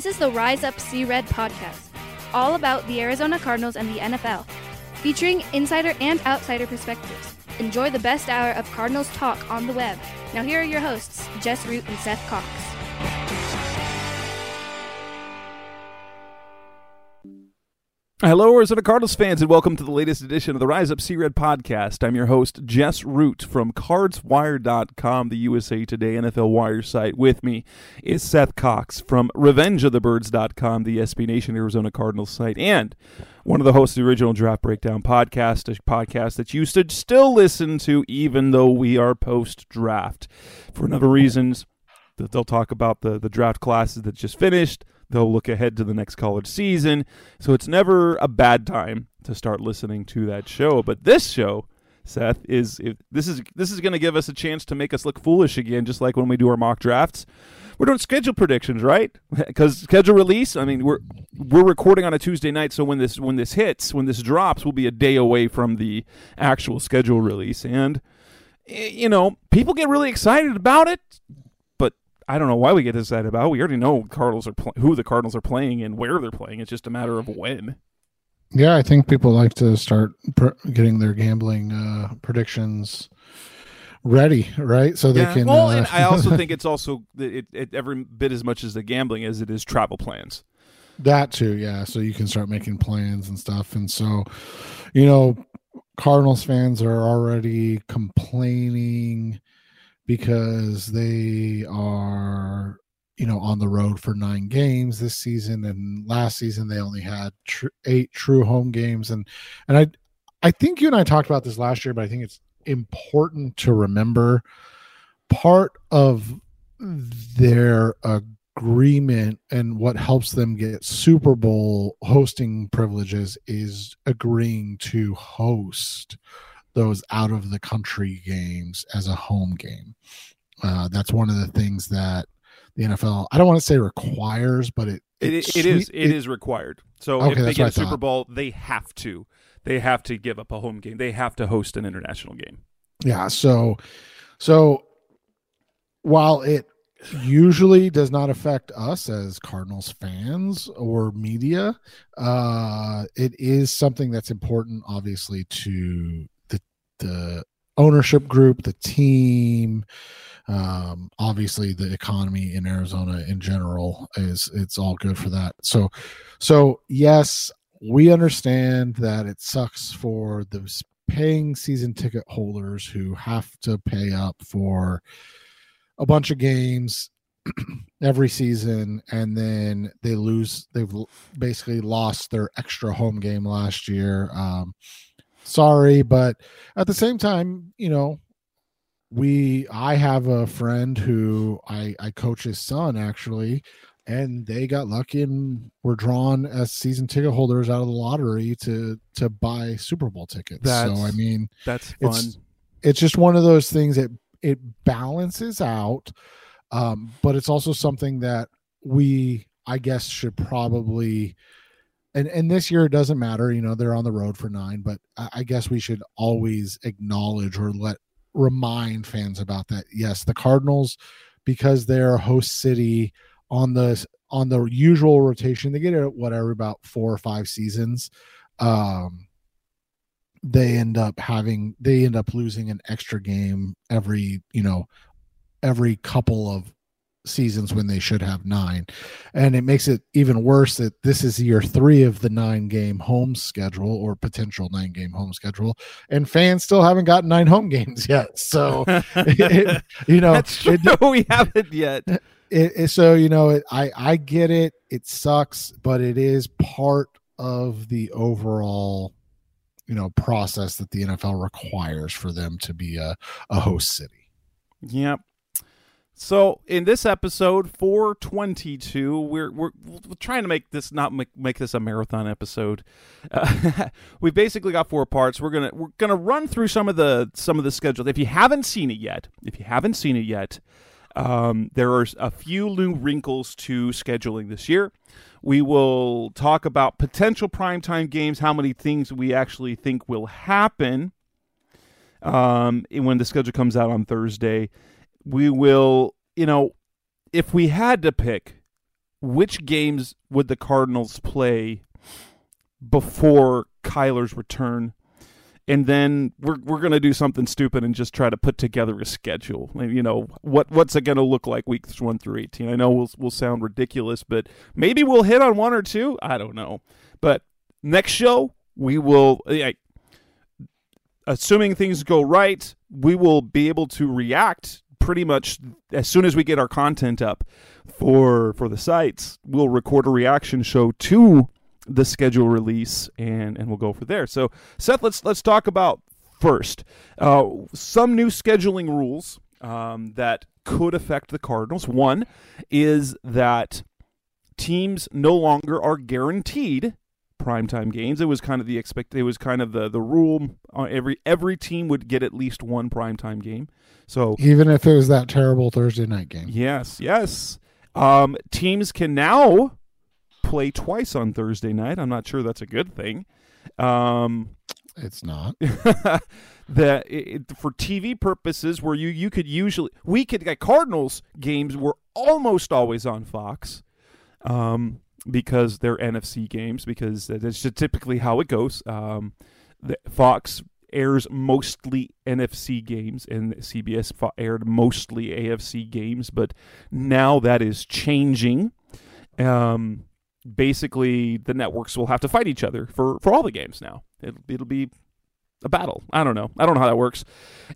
This is the Rise Up Sea Red podcast, all about the Arizona Cardinals and the NFL, featuring insider and outsider perspectives. Enjoy the best hour of Cardinals talk on the web. Now, here are your hosts, Jess Root and Seth Cox. Hello, Arizona Cardinals fans, and welcome to the latest edition of the Rise Up Sea Red podcast. I'm your host, Jess Root from CardsWire.com, the USA Today NFL Wire site. With me is Seth Cox from RevengeOfTheBirds.com, the SB Nation Arizona Cardinals site, and one of the hosts of the original Draft Breakdown podcast, a podcast that you should still listen to even though we are post draft. For a number of reasons, they'll talk about the, the draft classes that just finished. They'll look ahead to the next college season. So it's never a bad time to start listening to that show. But this show, Seth, is this is this is going to give us a chance to make us look foolish again, just like when we do our mock drafts. We're doing schedule predictions, right? Because schedule release. I mean, we're we're recording on a Tuesday night, so when this when this hits, when this drops, we'll be a day away from the actual schedule release, and you know, people get really excited about it. I don't know why we get excited about. We already know Cardinals are pl- who the Cardinals are playing and where they're playing. It's just a matter of when. Yeah, I think people like to start pr- getting their gambling uh, predictions ready, right? So they Yeah. can. Well, uh, and I also think it's also it, it every bit as much as the gambling as it is travel plans. that too, yeah. So you can start making plans and stuff, and so you know, Cardinals fans are already complaining because they are you know on the road for nine games this season and last season they only had tr- eight true home games. And and i i think you and i talked about this last year but i think it's important to remember part of their agreement and what helps them get super bowl hosting privileges is agreeing to host those out of the country games as a home game uh, that's one of the things that the NFL I don't want to say requires, but it It, it it is sweet- it is required. So Okay, if they get a Super. Bowl, they have to they have to give up a home game. They have to host an international game. Yeah, so so while it usually does not affect us as Cardinals fans or media, uh it is something that's important obviously to the ownership group, the team, um obviously the economy in Arizona in general is it's all good for that. So so yes, we understand that it sucks for the paying season ticket holders who have to pay up for a bunch of games every season and then they lose they've basically lost their extra home game last year um sorry but at the same time you know we i have a friend who i i coach his son actually and they got lucky and were drawn as season ticket holders out of the lottery to to buy super bowl tickets so i mean That's fun. it's it's just one of those things that it balances out um but it's also something that we i guess should probably and and this year it doesn't matter you know they're on the road for nine but i, I guess we should always acknowledge or let remind fans about that. Yes the cardinals because they're host city on the on the usual rotation they get it whatever about four or five seasons um they end up having they end up losing an extra game every you know every couple of seasons when they should have nine and it makes it even worse that this is year three of the nine game home schedule or potential nine game home schedule and fans still haven't gotten nine home games yet so it- you know That's true. it- we haven't yet. it, so you know it, i i get it it sucks but it is part of the overall you know process that the nfl requires for them to be a, a host city Yep. So in this episode 422, we're we're, we're trying to make this not make, make this a marathon episode. Uh, we basically got four parts. We're gonna we're gonna run through some of the some of the schedule. If you haven't seen it yet, if you haven't seen it yet, um, there are a few new wrinkles to scheduling this year. We will talk about potential primetime games, how many things we actually think will happen um, when the schedule comes out on Thursday. We will, you know, if we had to pick, which games would the Cardinals play before Kyler's return? And then we're we're gonna do something stupid and just try to put together a schedule. You know what what's it gonna look like weeks one through eighteen? I know we'll we'll sound ridiculous, but maybe we'll hit on one or two. I don't know. But next show we will. yeah, assuming things go right, we will be able to react pretty much as soon as we get our content up for for the sites. We'll record a reaction show to the schedule release and and we'll go for there. So Seth, let's let's talk about first uh, some new scheduling rules um, that could affect the Cardinals. One is that teams no longer are guaranteed primetime games. It was kind of the expect. It was kind of the the rule. Uh, every every team would get at least one primetime game. So even if it was that terrible thursday night game yes, yes, um, teams can now play twice on Thursday night. I'm not sure that's a good thing. Um, it's not that it, for TV purposes, where you you could usually we could get Cardinals games were almost always on Fox, um, because they're NFC games because that's just typically how it goes. Um, the Fox airs mostly NFC games, and CBS fo- aired mostly AFC games, but now that is changing. Um, basically, the networks will have to fight each other for for all the games now. It'll it'll be a battle. I don't know. I don't know how that works.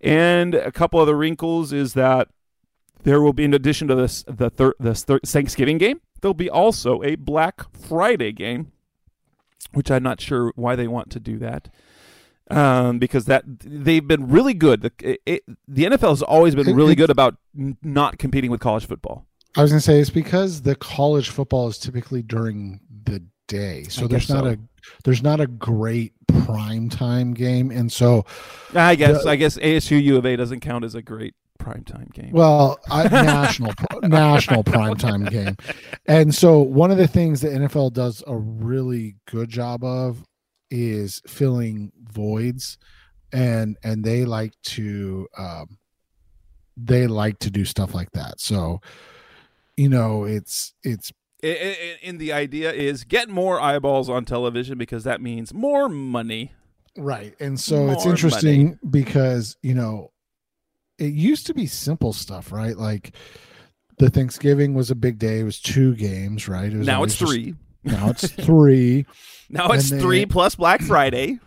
And a couple other wrinkles is that there will be, in addition to this, the thir- this thir- Thanksgiving game, there'll be also a Black Friday game, which I'm not sure why they want to do that. Um, because that they've been really good. The it, it, the NFL has always been really good about n- not competing with college football. i was gonna say it's because the college football is typically during the day so there's not so. a there's not a great prime time game and so I guess The- I guess ASU U of A doesn't count as a great primetime game. Well, I, national national primetime game, and so one of the things the NFL does a really good job of is filling voids, and and they like to um, they like to do stuff like that. So, you know, it's it's I- I- and the idea is get more eyeballs on television because that means more money. Right. And so it's More interesting because, you know, it used to be simple stuff, right? Like the Thanksgiving was a big day. It was two games, right? It was Now it's just- three. now it's three. Now it's three plus Black Friday.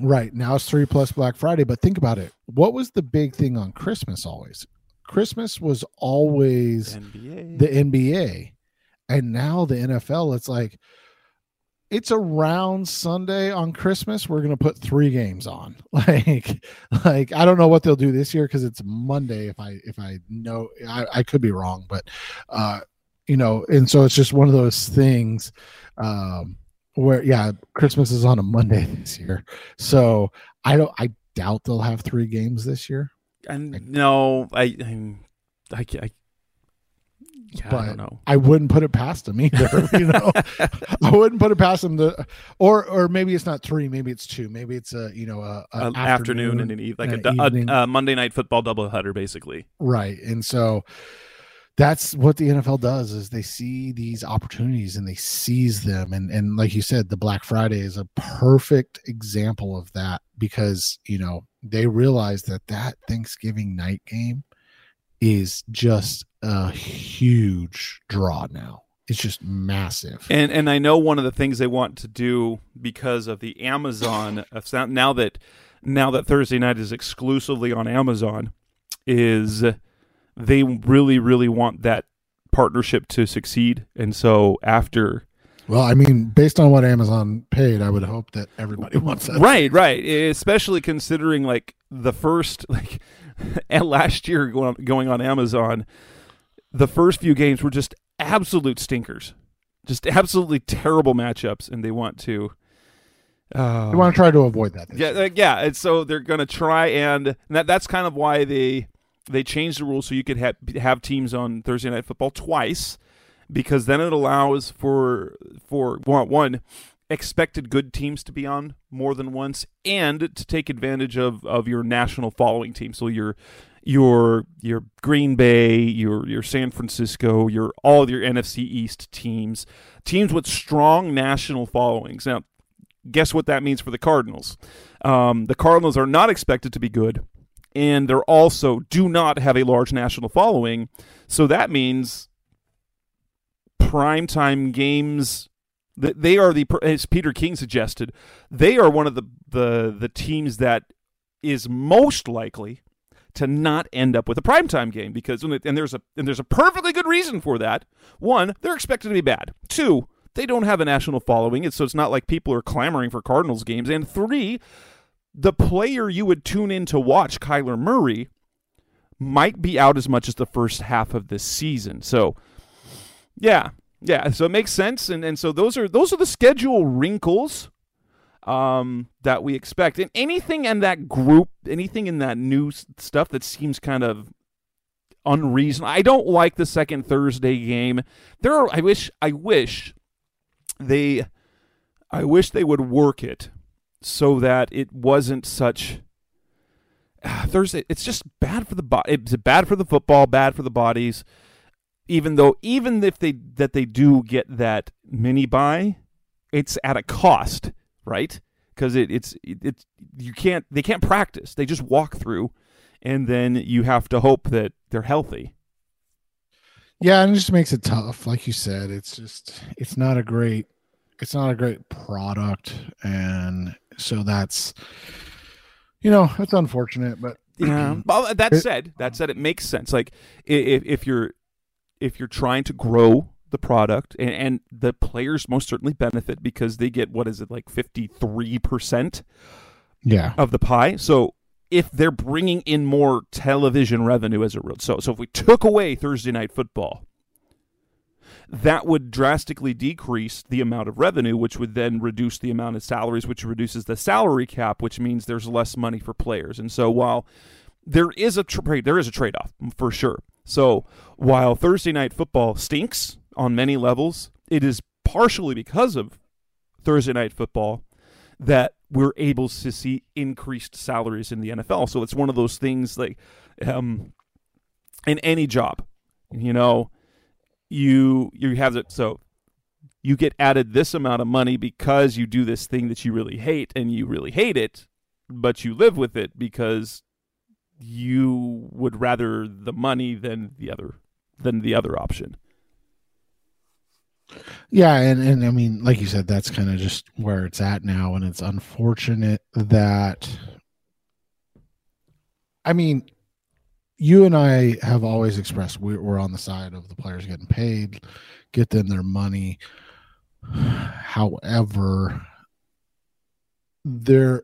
right. Now it's three plus Black Friday. But think about it. What was the big thing on Christmas always? Christmas was always NBA. the NBA. And now the NFL, it's like it's around Sunday on Christmas. We're gonna put three games on. Like, like I don't know what they'll do this year because it's Monday. If I if I know, I, I could be wrong, but uh, you know, and so it's just one of those things um, where yeah, Christmas is on a Monday this year. So I don't. I doubt they'll have three games this year. and no, I, I, I, yeah, I But- don't know. I wouldn't put it past them either. You know, I wouldn't put it past them The or or maybe it's not three, maybe it's two, maybe it's a you know a, a um, An afternoon, and an eve, like uh, a, and du- a, a uh, Monday night football doubleheader, basically. right, and so that's what the NFL does is they see these opportunities and they seize them, and and like you said, the Black Friday is a perfect example of that because you know they realize that that Thanksgiving night game is just a huge draw now. It's just massive. And and I know one of the things they want to do because of the Amazon of sound now that now that Thursday night is exclusively on Amazon is they really really want that partnership to succeed. And so after Well, I mean, based on what Amazon paid, I would hope that everybody wants that. right, right, especially considering like the first like and last year going on, going on Amazon, the first few games were just absolute stinkers, just absolutely terrible matchups, and they want to. Uh, We want to try to avoid that. yeah, year. uh, yeah, and so they're going to try and, and that that's kind of why they they changed the rules so you could have have teams on Thursday night football twice because then it allows for for one, one expected good teams to be on more than once and to take advantage of of your national following team. So your your your Green Bay, your your San Francisco, your all of your NFC East teams, teams with strong national followings. Now, guess what that means for the Cardinals? Um, the Cardinals are not expected to be good, and they're also do not have a large national following. So that means primetime games. th- They are the as Peter King suggested, they are one of the the the teams that is most likely to not end up with a primetime game because and there's a and there's a perfectly good reason for that. One, they're expected to be bad. Two, they don't have a national following, and so it's not like people are clamoring for Cardinals games. And three, the player you would tune in to watch, Kyler Murray, might be out as much as the first half of this season. So, yeah, yeah. So it makes sense, and and so those are those are the schedule wrinkles um, that we expect. And anything in that group, anything in that new stuff that seems kind of unreasonable. I don't like the second Thursday game. There are. I wish. I wish they. I wish they would work it so that it wasn't such. Ah, Thursday, it's just bad for the body. It's bad for the football, bad for the bodies. Even though, even if they that they do get that mini bye, it's at a cost, right? Because it, it's it, it's you can't they can't practice. They just walk through, and then you have to hope that they're healthy. Yeah, and it just makes it tough. Like you said, it's just it's not a great it's not a great product, and so that's you know it's unfortunate, but Yeah. Well, that said, that said, it makes sense. Like if if you're if you're trying to grow the product and, and the players most certainly benefit because they get what is it like fifty three percent yeah, of the pie. So if they're bringing in more television revenue as a result, so so if we took away Thursday night football, that would drastically decrease the amount of revenue, which would then reduce the amount of salaries, which reduces the salary cap, which means there's less money for players. And so while there is a trade, there is a trade off for sure. So while Thursday night football stinks on many levels, it is partially because of Thursday night football that we're able to see increased salaries in the NFL. So it's one of those things like um, in any job, you know, you you have it so you get added this amount of money because you do this thing that you really hate and you really hate it, but you live with it because you would rather the money than the other than the other option. Yeah, and and I mean, like you said, that's kind of just where it's at now, and it's unfortunate that. I mean, you and I have always expressed we're, we're on the side of the players getting paid, get them their money. However, their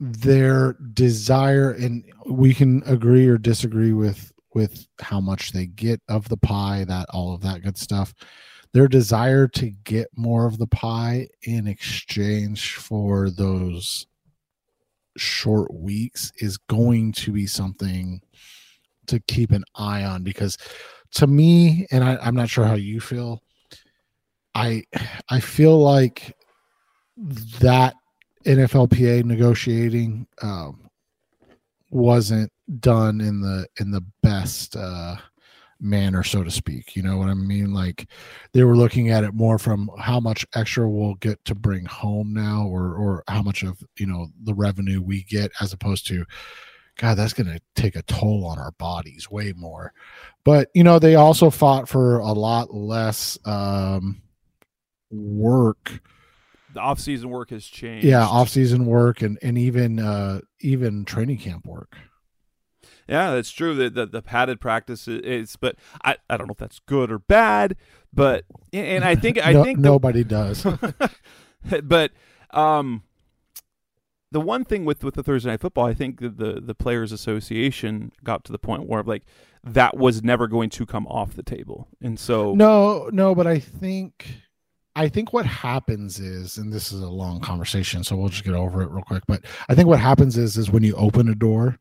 their desire, and we can agree or disagree with with how much they get of the pie, that all of that good stuff. Their desire to get more of the pie in exchange for those short weeks is going to be something to keep an eye on because to me and I, i'm not sure how you feel i i feel like that nflpa negotiating um, wasn't done in the in the best uh manner so to speak you know what i mean? Like they were looking at it more from how much extra we'll get to bring home now or or how much of you know the revenue we get as opposed to god that's going to take a toll on our bodies way more. But you know they also fought for a lot less um work. The off-season work has changed. yeah off-season work and and even uh even training camp work Yeah, that's true. The the, the padded practice is, but I, I don't know if that's good or bad. But and I think I No- think the- nobody does. but um, the one thing with with the Thursday night football, I think the, the the players' association got to the point where like that was never going to come off the table, and so No, no, but I think I think what happens is, and this is a long conversation, so we'll just get over it real quick. But I think what happens is is when you open a door,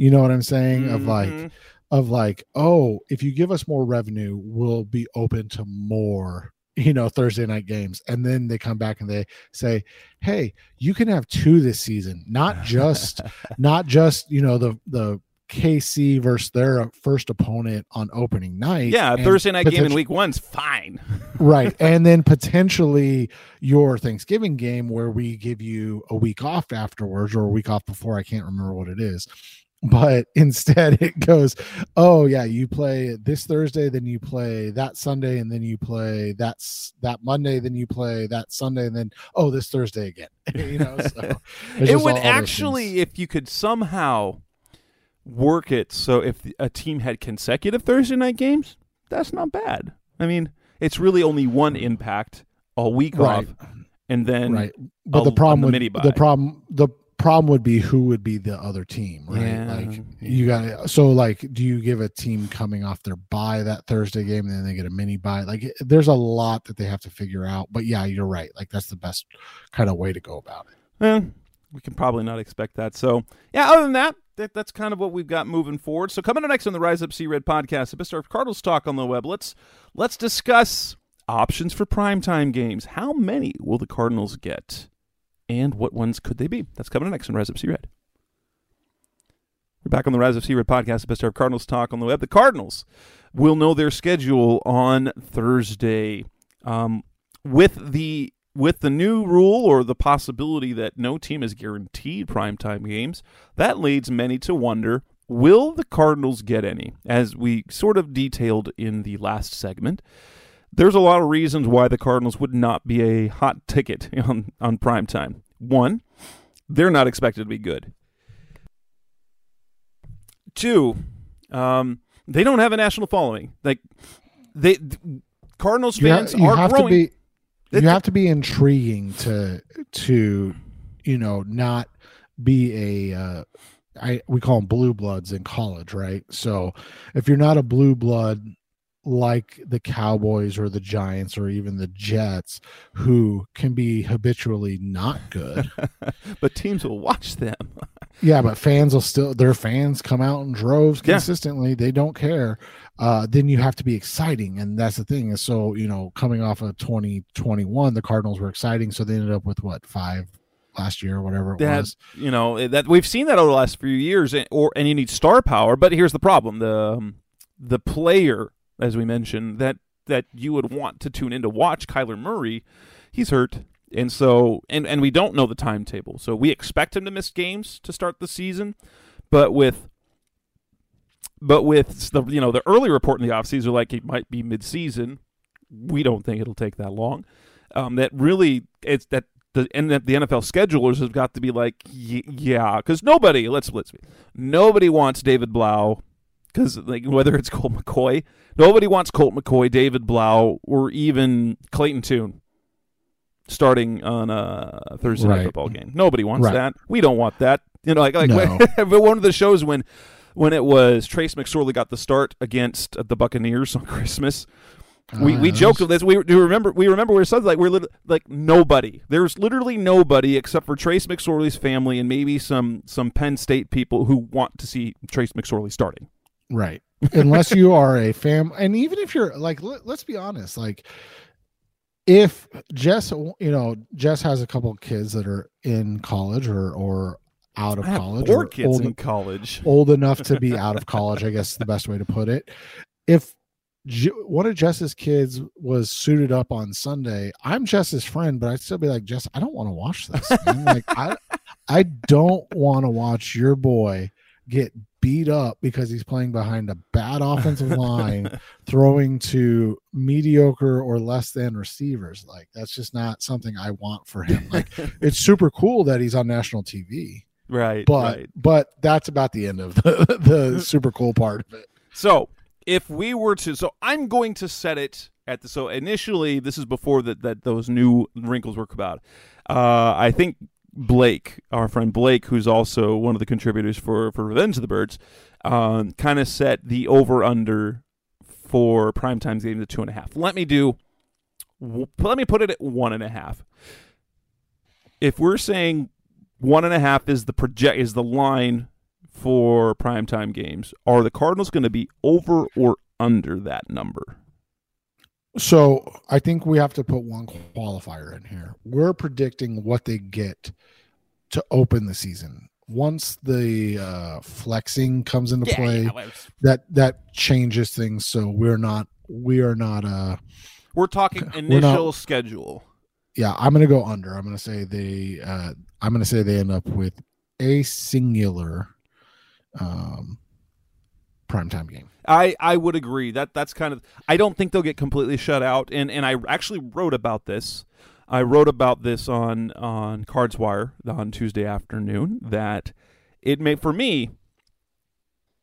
you know what I'm saying? Of like Mhm. of like, oh, if you give us more revenue, we'll be open to more, you know, Thursday night games. And then they come back and they say, Hey, you can have two this season, not just not just, you know, the the KC versus their first opponent on opening night. yeah, Thursday night game in week one's fine. right and then potentially your thanksgiving game where we give you a week off afterwards or a week off before i can't remember what it is but instead it goes oh yeah you play this thursday then you play that sunday and then you play that's that monday then you play that sunday and then oh this thursday again you know so it would actually, if you could somehow work it so if a team had consecutive Thursday night games, that's not bad. I mean, it's really only one impact a week Right. off, and then right but a- the problem the bye. the problem the problem would be who would be the other team right Yeah, like you got it. so like do you give a team coming off their bye that thursday game and then they get a mini bye like there's a lot that they have to figure out but yeah you're right like that's the best kind of way to go about it Eh, we can probably not expect that. So, yeah, other than that, that, that's kind of what we've got moving forward. So, coming up next on the Rise Up Sea Red podcast, the best of Cardinals talk on the web. Let's let's discuss options for primetime games. How many will the Cardinals get, and what ones could they be? That's coming next on Rise Up C Red. We're back on the Rise of C Red podcast, the best of Cardinals talk on the web. The Cardinals will know their schedule on Thursday. Um, with the with the new rule or the possibility that no team is guaranteed primetime games, that leads many to wonder will the Cardinals get any? As we sort of detailed in the last segment, there's a lot of reasons why the Cardinals would not be a hot ticket on, on primetime. One, they're not expected to be good. Two, um, they don't have a national following. Like they Cardinals you, ha- fans you are have growing. to be you have to be intriguing to to you know not be a uh I we call them blue bloods in college, right? So if you're not a blue blood like the Cowboys or the Giants or even the Jets, who can be habitually not good, but teams will watch them. yeah, but fans will still their fans come out in droves Yeah. consistently. They don't care. Uh, then you have to be exciting, and that's the thing. Is so you know coming off of 2021, the Cardinals were exciting, so they ended up with what five last year or whatever it that was. you know that we've seen that over the last few years, and, or and you need star power. But here's the problem: the um, the player, as we mentioned, that that you would want to tune in to watch Kyler Murray, he's hurt, and so and and we don't know the timetable, so we expect him to miss games to start the season, but with but with the you know the early report in the offseason like it might be mid-season. We don't think it'll take that long. Um, that really it's that the and that the NFL schedulers have got to be like yeah because nobody let's let's nobody wants David Blough because like whether it's Colt McCoy nobody wants Colt McCoy David Blough or even Clayton Tune starting on a Thursday night Right. football game nobody wants Right. that we don't want that you know like like No. but one of the shows when when it was Trace McSorley got the start against the Buccaneers on Christmas we we Uh, joked with this. We do remember we remember we were something like we're lit- like nobody. There's literally nobody except for Trace McSorley's family and maybe some some Penn State people who want to see Trace McSorley starting. Right. Unless you are a fam and even if you're like let, let's be honest like if jess you know jess has a couple of kids that are in college or or out of college four or kids old, in college. old enough to be out of college i guess is the best way to put it. If J- one of jess's kids was suited up on sunday i'm jess's friend but i'd still be like jess i don't want to watch this like i i don't want to watch your boy get beat up because he's playing behind a bad offensive line throwing to mediocre or less than receivers like that's just not something i want for him like it's super cool that he's on national tv right, but right. but that's about the end of the, the super cool part of it. So if we were to, so I'm going to set it at the. So initially, this is before that that those new wrinkles were about. Uh, I think Blake, our friend Blake, who's also one of the contributors for for Revenge of the Birds, um, kind of set the over under for primetime games to two and a half. Let me do. Let me put it at one and a half. If we're saying one and a half is the project is the line for primetime games, are the Cardinals going to be over or under that number? So I think we have to put one qualifier in here. We're predicting what they get to open the season. Once the uh, flexing comes into play, that that changes things. So we're not we are not uh We're talking We're initial not- schedule. yeah, I'm gonna go under. I'm gonna say they uh I'm gonna say they end up with a singular um primetime game. I, I would agree that that's kind of I don't think they'll get completely shut out and and I actually wrote about this. I wrote about this on on Cards Wire on Tuesday afternoon that it may for me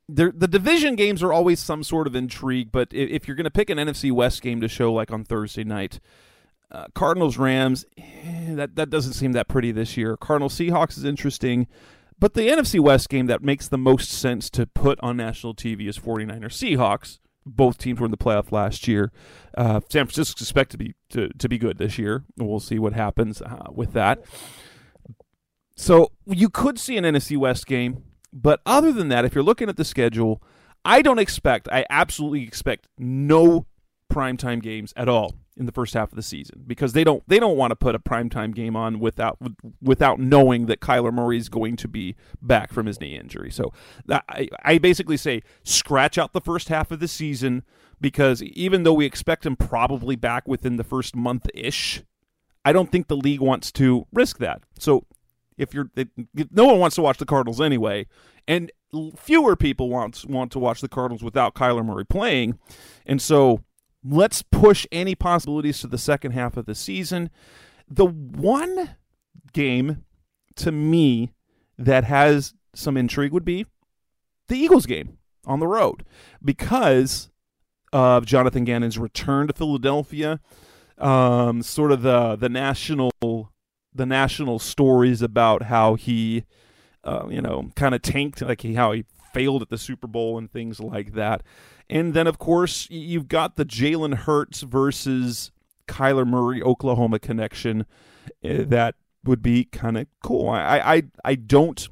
the division games are always some sort of intrigue, but if you're going to pick an NFC West game to show like on Thursday night, uh, Cardinals Rams eh, that that doesn't seem that pretty this year. Cardinals Seahawks is interesting. But the NFC West game that makes the most sense to put on national TV is 49ers Seahawks. Both teams were in the playoff last year. Uh, San Francisco's expected to be to, to be good this year. We'll see what happens uh, with that. So you could see an NFC West game, but other than that, if you're looking at the schedule, I don't expect. I absolutely expect no primetime games at all in the first half of the season because they don't they don't want to put a primetime game on without without knowing that Kyler Murray is going to be back from his knee injury. So I, I basically say scratch out the first half of the season because even though we expect him probably back within the first month ish, I don't think the league wants to risk that. So if you're no one wants to watch the Cardinals anyway, and fewer people want want to watch the Cardinals without Kyler Murray playing, and so let's push any possibilities to the second half of the season. The one game to me that has some intrigue would be the Eagles game on the road because of Jonathan Gannon's return to Philadelphia. Um, sort of the the national the national stories about how he, uh, you know, kind of tanked, like he, how he failed at the Super Bowl and things like that. And then, of course, you've got the Jalen Hurts versus Kyler Murray Oklahoma connection uh, that would be kind of cool. I, I, I don't.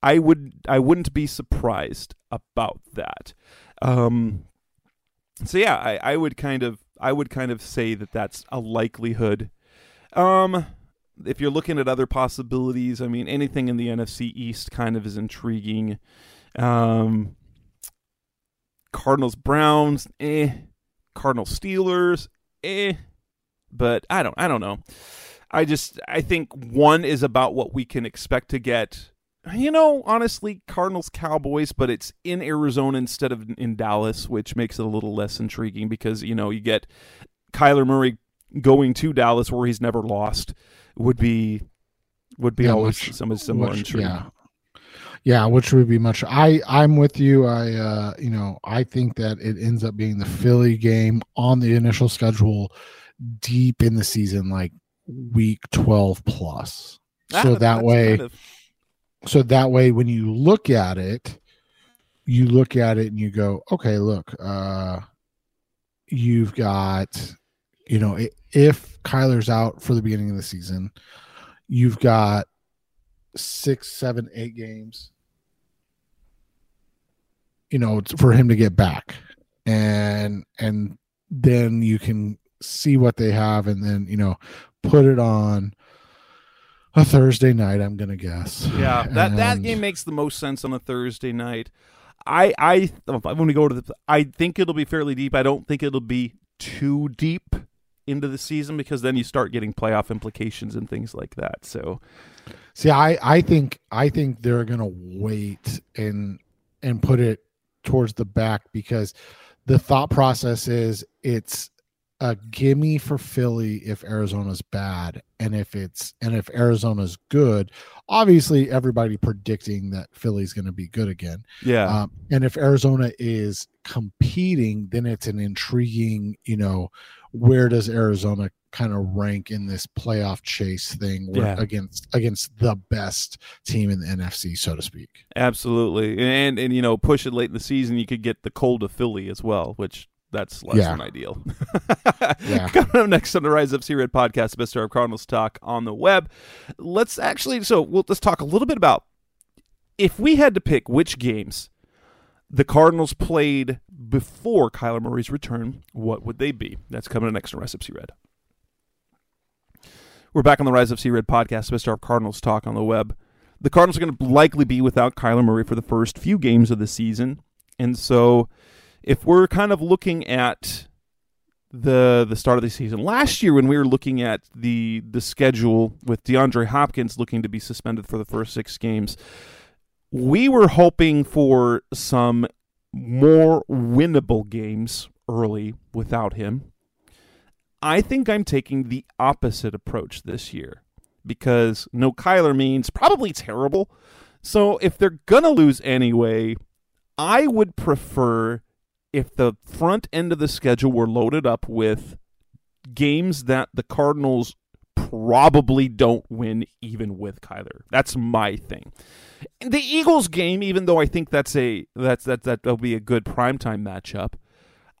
I would I wouldn't be surprised about that. Um, so yeah, I, I would kind of I would kind of say that that's a likelihood. Um, if you're looking at other possibilities, I mean, anything in the NFC East kind of is intriguing. Um, Cardinals Browns, eh. Cardinals Steelers, eh. But I don't I don't know. I just I think one is about what we can expect to get. You know, honestly, Cardinals Cowboys, but it's in Arizona instead of in Dallas, which makes it a little less intriguing because, you know, you get Kyler Murray going to Dallas where he's never lost would be would be Yeah, always which- some similar Which- intrigue. yeah. Yeah which would be much i i'm with you. I uh you know i think that it ends up being the philly game on the initial schedule deep in the season like week 12 plus. Ah, so that way kind of- so that way when you look at it you look at it and you go okay look uh you've got you know if kyler's out for the beginning of the season you've got six seven eight games you know for him to get back and and then you can see what they have and then you know put it on a thursday night i'm gonna guess Yeah, that that game makes the most sense on a Thursday night. I I when we go to the, I think it'll be fairly deep. I don't think it'll be too deep into the season because then you start getting playoff implications and things like that. So See, I I think I think they're gonna wait and and put it towards the back because the thought process is it's a gimme for Philly if Arizona's bad, and if it's and if Arizona's good. Obviously, everybody predicting that Philly's going to be good again. Yeah. Um, and if Arizona is competing, then it's an intriguing, you know, where does Arizona kind of rank in this playoff chase thing Yeah. against against the best team in the NFC, so to speak. Absolutely, and and you know, push it late in the season, you could get the cold of Philly as well, which that's less Yeah. than ideal. Yeah. Coming up next on the Rise Up C Red podcast, Mr. of Cardinals talk on the web. Let's actually, so we'll let's talk a little bit about if we had to pick which games the Cardinals played before Kyler Murray's return, what would they be? That's coming up next on Rise Up Red. We're back on the Rise of C Red podcast, Mr. of Cardinals talk on the web. The Cardinals are going to likely be without Kyler Murray for the first few games of the season. And so if we're kind of looking at the the start of the season last year when we were looking at the the schedule with DeAndre Hopkins looking to be suspended for the first 6 games, we were hoping for some more winnable games early without him. I think I'm taking the opposite approach this year because no Kyler means probably terrible. So if they're going to lose anyway, I would prefer if the front end of the schedule were loaded up with games that the Cardinals probably don't win even with Kyler. That's my thing. The Eagles game, even though I think that's a that's that that'll be a good primetime matchup,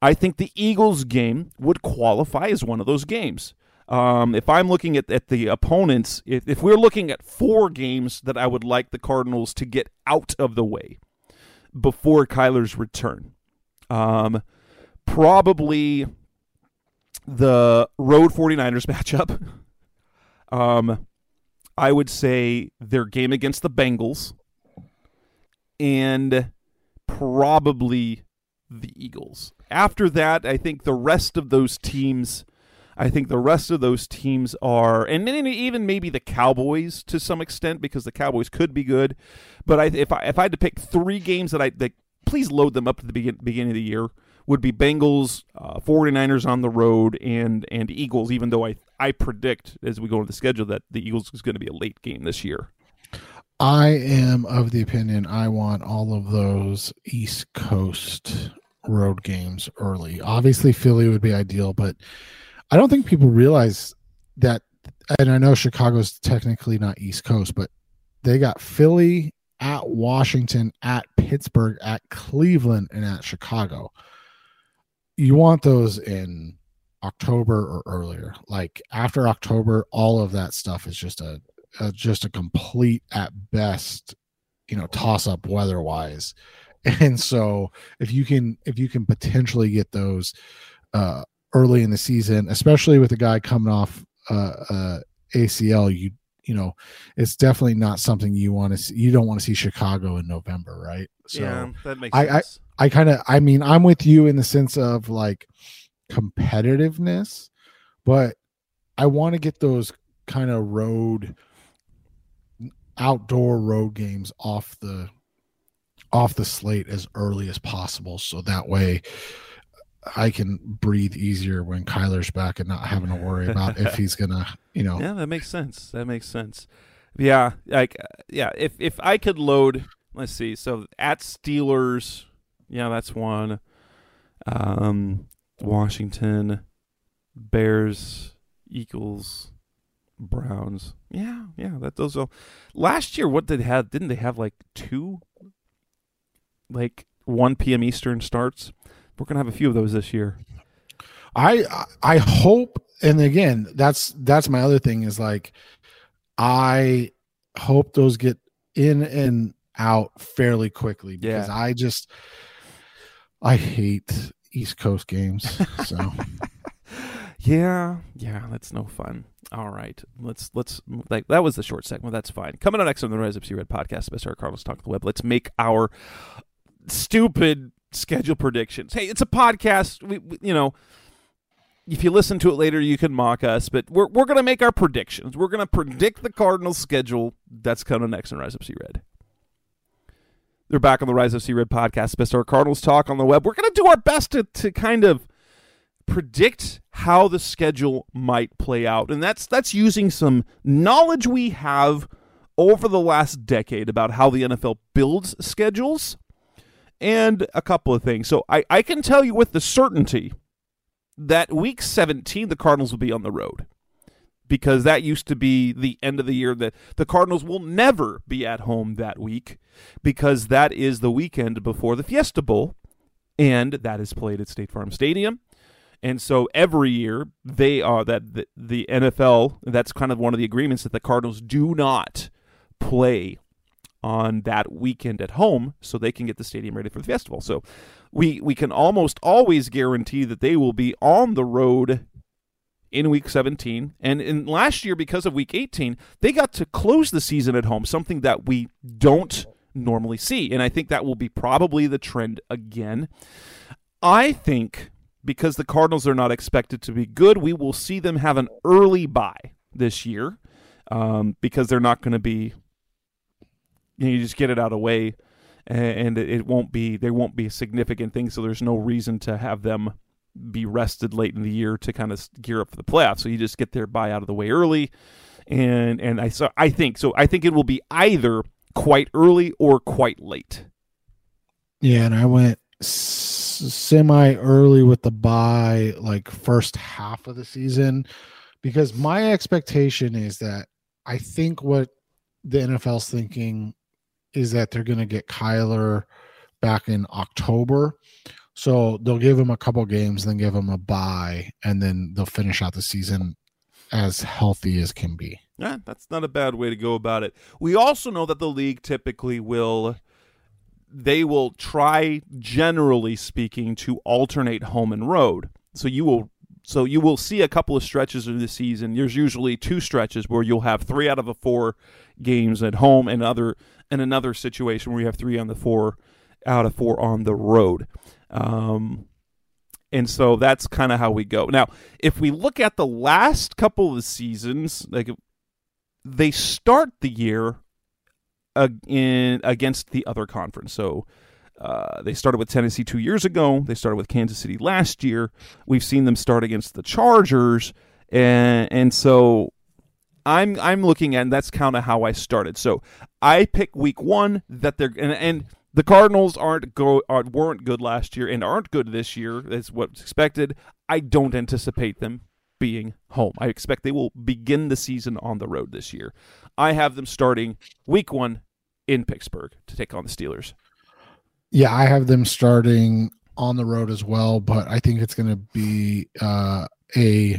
I think the Eagles game would qualify as one of those games. Um, if I'm looking at, at the opponents, if, if we're looking at four games that I would like the Cardinals to get out of the way before Kyler's return, um, probably the road 49ers matchup. Um, I would say their game against the Bengals and probably the Eagles. After that, I think the rest of those teams I think the rest of those teams are, and even maybe the Cowboys to some extent, because the Cowboys could be good. But I, if I if I had to pick three games that I that please load them up at the begin, beginning of the year would be Bengals, uh, 49ers on the road, and and Eagles. Even though I I predict as we go into the schedule that the Eagles is going to be a late game this year. I am of the opinion I want all of those East Coast road games early. Obviously, Philly would be ideal, but I don't think people realize that. And I know Chicago's technically not East Coast, but they got Philly at Washington, at Pittsburgh, at Cleveland, and at Chicago. You want those in October or earlier. Like after October, all of that stuff is just a, a just a complete at best, you know, toss up weather wise. And so if you can if you can potentially get those uh early in the season, especially with a guy coming off uh, uh ACL, you you know, it's definitely not something you want to see. You don't want to see Chicago in November, right? So that makes I- I- sense. I kind of, I mean, I'm with you in the sense of like competitiveness, but I want to get those kind of road, outdoor road games off the, off the slate as early as possible, so that way I can breathe easier when Kyler's back and not having to worry about if he's gonna, you know, Yeah, that makes sense. That makes sense. Yeah, like yeah, if if I could load, let's see. So at Steelers, yeah, that's one. Um, Washington, Bears, Eagles, Browns. Yeah, yeah, that those are. Last year, what did they have? Didn't they have like two, like one p.m. Eastern starts? We're gonna have a few of those this year. I I hope and again that's that's my other thing is like I hope those get in and out fairly quickly because Yeah. I just I hate East Coast games. So Yeah, yeah, that's no fun. All right, let's let's like that was the short segment. That's fine. Coming up next on the Rise Up C Red podcast, Mr. Carlos Talk the Web. Let's make our stupid schedule predictions. Hey, it's a podcast. We, we you know, if you listen to it later, you can mock us, but we're we're gonna make our predictions. We're gonna predict the Cardinals' schedule. That's coming next on Rise Up C Red. They're back on the Rise of Sea Red podcast, Best Our Cardinals Talk on the web. We're gonna do our best to to kind of predict how the schedule might play out. And that's that's using some knowledge we have over the last decade about how the NFL builds schedules and a couple of things. So I, I can tell you with the certainty that week 17 the Cardinals will be on the road because that used to be the end of the year that the Cardinals will never be at home that week because that is the weekend before the Fiesta Bowl and that is played at State Farm Stadium. And so every year they are that the, the NFL that's kind of one of the agreements that the Cardinals do not play on that weekend at home so they can get the stadium ready for the festival. So we we can almost always guarantee that they will be on the road in week 17 and in last year because of week 18 they got to close the season at home something that we don't normally see and i think that will be probably the trend again. I think because the cardinals are not expected to be good we will see them have an early bye this year um, because they're not going to be you, know, you just get it out of the way and it won't be there won't be a significant thing so there's no reason to have them be rested late in the year to kind of gear up for the playoffs. So you just get their bye out of the way early, and and I so I think so. I think it will be either quite early or quite late. Yeah, and I went semi early with the bye like first half of the season, because my expectation is that I think what the NFL's thinking is that they're going to get Kyler back in October. So they'll give him a couple games, then give him a bye, and then they'll finish out the season as healthy as can be. Yeah, that's not a bad way to go about it. We also know that the league typically will they will try generally speaking to alternate home and road. So you will so you will see a couple of stretches of the season. There's usually two stretches where you'll have 3 out of the 4 games at home and other and another situation where you have 3 on the 4 out of 4 on the road. Um, and so that's kind of how we go. Now, if we look at the last couple of seasons, like they start the year in against the other conference. So uh, they started with Tennessee two years ago. They started with Kansas City last year. We've seen them start against the Chargers, and and so I'm I'm looking at and that's kind of how I started. So I pick week one that they're and, and the Cardinals aren't go aren't, weren't good last year and aren't good this year. That's what's expected. I don't anticipate them being home. I expect they will begin the season on the road this year. I have them starting week one in Pittsburgh to take on the Steelers. Yeah, I have them starting on the road as well, but I think it's going to be uh, a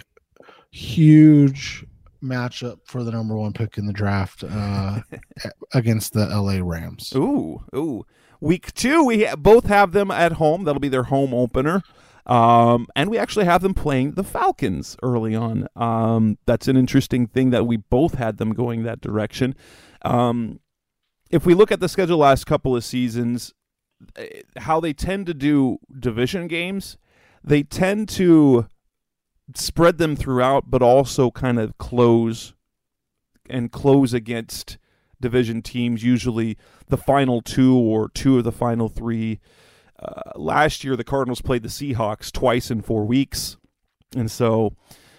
huge matchup for the number one pick in the draft uh, against the LA Rams. Ooh, ooh. Week two, we both have them at home. That'll be their home opener. Um, and we actually have them playing the Falcons early on. Um, that's an interesting thing that we both had them going that direction. Um, if we look at the schedule last couple of seasons, eh, how they tend to do division games, they tend to spread them throughout, but also kind of close and close against division teams, usually the final two or two of the final three. Uh, last year, the Cardinals played the Seahawks twice in four weeks, and so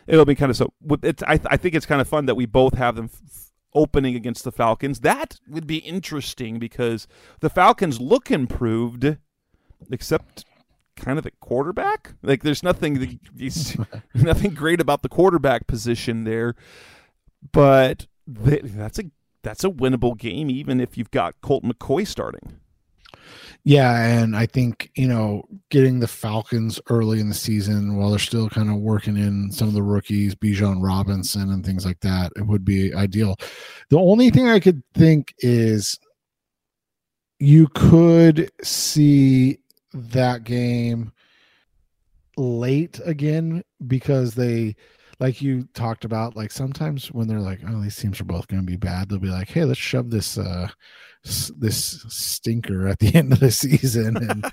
it'll be kind of so. It's, I, I think it's kind of fun that we both have them f- opening against the Falcons. That would be interesting because the Falcons look improved, except kind of at quarterback. Like there's nothing nothing great about the quarterback position there, but they, that's a that's a winnable game, even if you've got Colt McCoy starting. Yeah, and I think you know getting the Falcons early in the season while they're still kind of working in some of the rookies, Bijan Robinson and things like that, it would be ideal. The only thing I could think is you could see that game late again because they like you talked about like sometimes when they're like oh these teams are both going to be bad they'll be like hey let's shove this uh this stinker at the end of the season and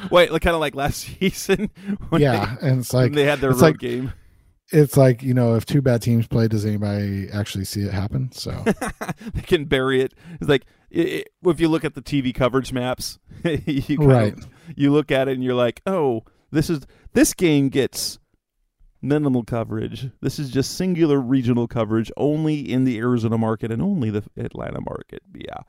wait like kind of like last season yeah they, and it's like they had their road like, game. it's like you know if two bad teams play does anybody actually see it happen? So they can bury it. It's like it, if you look at the tv coverage maps you right of, you look at it and you're like oh this is this game gets minimal coverage. This is just singular regional coverage only in the Arizona market and only the Atlanta market. Yeah.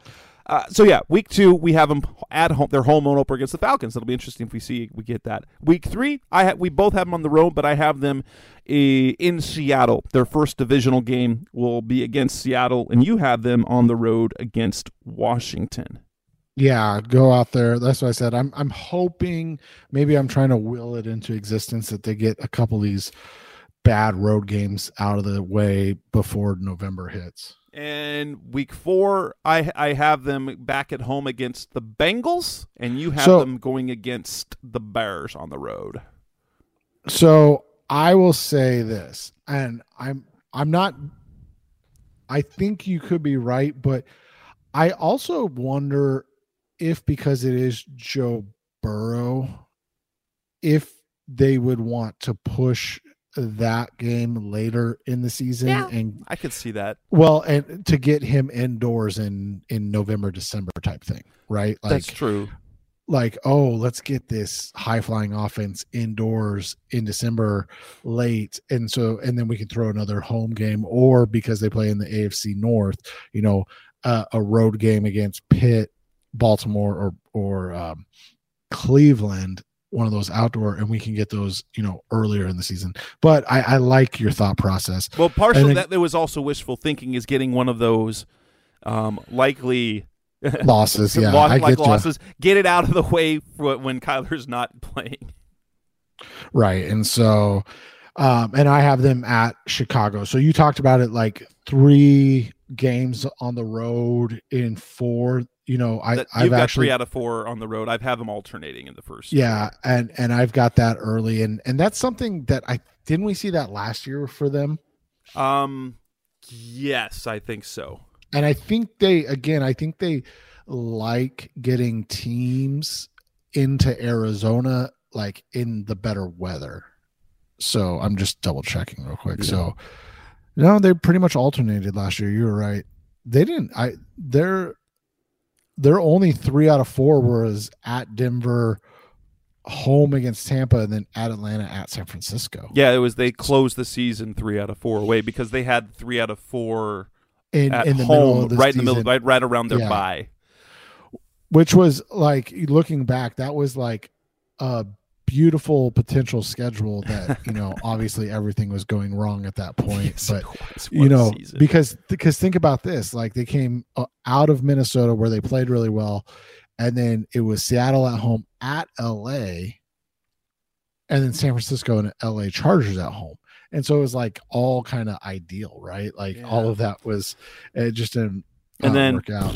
Uh, so yeah, week two we have them at home. Their home opener against the Falcons. That'll be interesting if we see we get that. Week three, I ha- we both have them on the road, but I have them uh, in Seattle. Their first divisional game will be against Seattle, and you have them on the road against Washington. Yeah, go out there. That's what I said. I'm I'm hoping maybe I'm trying to will it into existence that they get a couple of these bad road games out of the way before November hits. And week four, I I have them back at home against the Bengals, and you have So- them going against the Bears on the road. So I will say this, and I'm I'm not. I think you could be right, but I also wonder if because it is Joe Burrow, if they would want to push that game later in the season Yeah. and I could see that. well and to get him indoors in in November December type thing, right? Like That's true. like, oh, let's get this high flying offense indoors in December late. And so, and then we can throw another home game, or because they play in the AFC North, you know, uh, a road game against Pitt, Baltimore, or, or, um, Cleveland, one of those outdoor, and we can get those, you know, earlier in the season. But I, I like your thought process. Well, partially then- that there was also wishful thinking is getting one of those um, likely Losses, yeah, loss- like get losses. Get it out of the way for when Kyler's not playing. Right. And so, um, and I have them at Chicago. So you talked about it like three games on the road in four. You know, I I've got actually three out of four on the road. I've had them alternating in the first. yeah, and and I've got that early, and and that's something that I didn't we see that last year for them, Um. Yes, I think so. and I think they again I think they like getting teams into Arizona like in the better weather. So I'm just double checking real quick. So no, they pretty much alternated last year. You were right. They didn't I they're they're only three out of four was at Denver, home against Tampa, and then at Atlanta at San Francisco. Yeah, it was. They closed the season three out of four away because they had three out of four In at in the middle home, of the right in the middle, right, right around their Yeah. bye. which was like looking back that was like a beautiful potential schedule that you know obviously everything was going wrong at that point Yes, but. What you know season. because because think about this like they came uh, out of minnesota where they played really well and then it was seattle at home at la and then san francisco and la chargers at home and so it was like all kind of ideal right like Yeah. all of that was it just didn't And uh, then- work out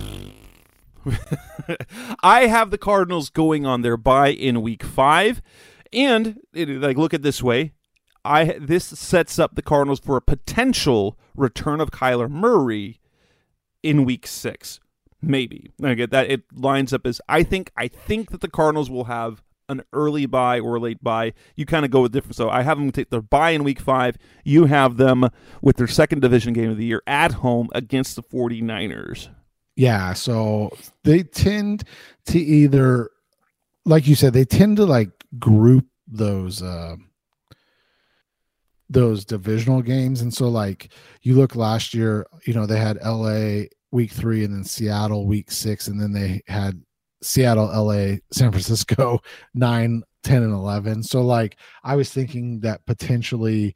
I have the Cardinals going on their bye in week five, and it, like look at this way. I this sets up the Cardinals for a potential return of Kyler Murray in week six, maybe. I get that it lines up as I think I think that the Cardinals will have an early bye or late bye. You kind of go with different. So I have them take their bye in week five. You have them with their second division game of the year at home against the 49ers. Yeah, so they tend to either like you said, they tend to like group those uh those divisional games and so like you look last year, you know, they had LA week 3 and then Seattle week 6 and then they had Seattle, LA, San Francisco 9 10 and 11. So like I was thinking that potentially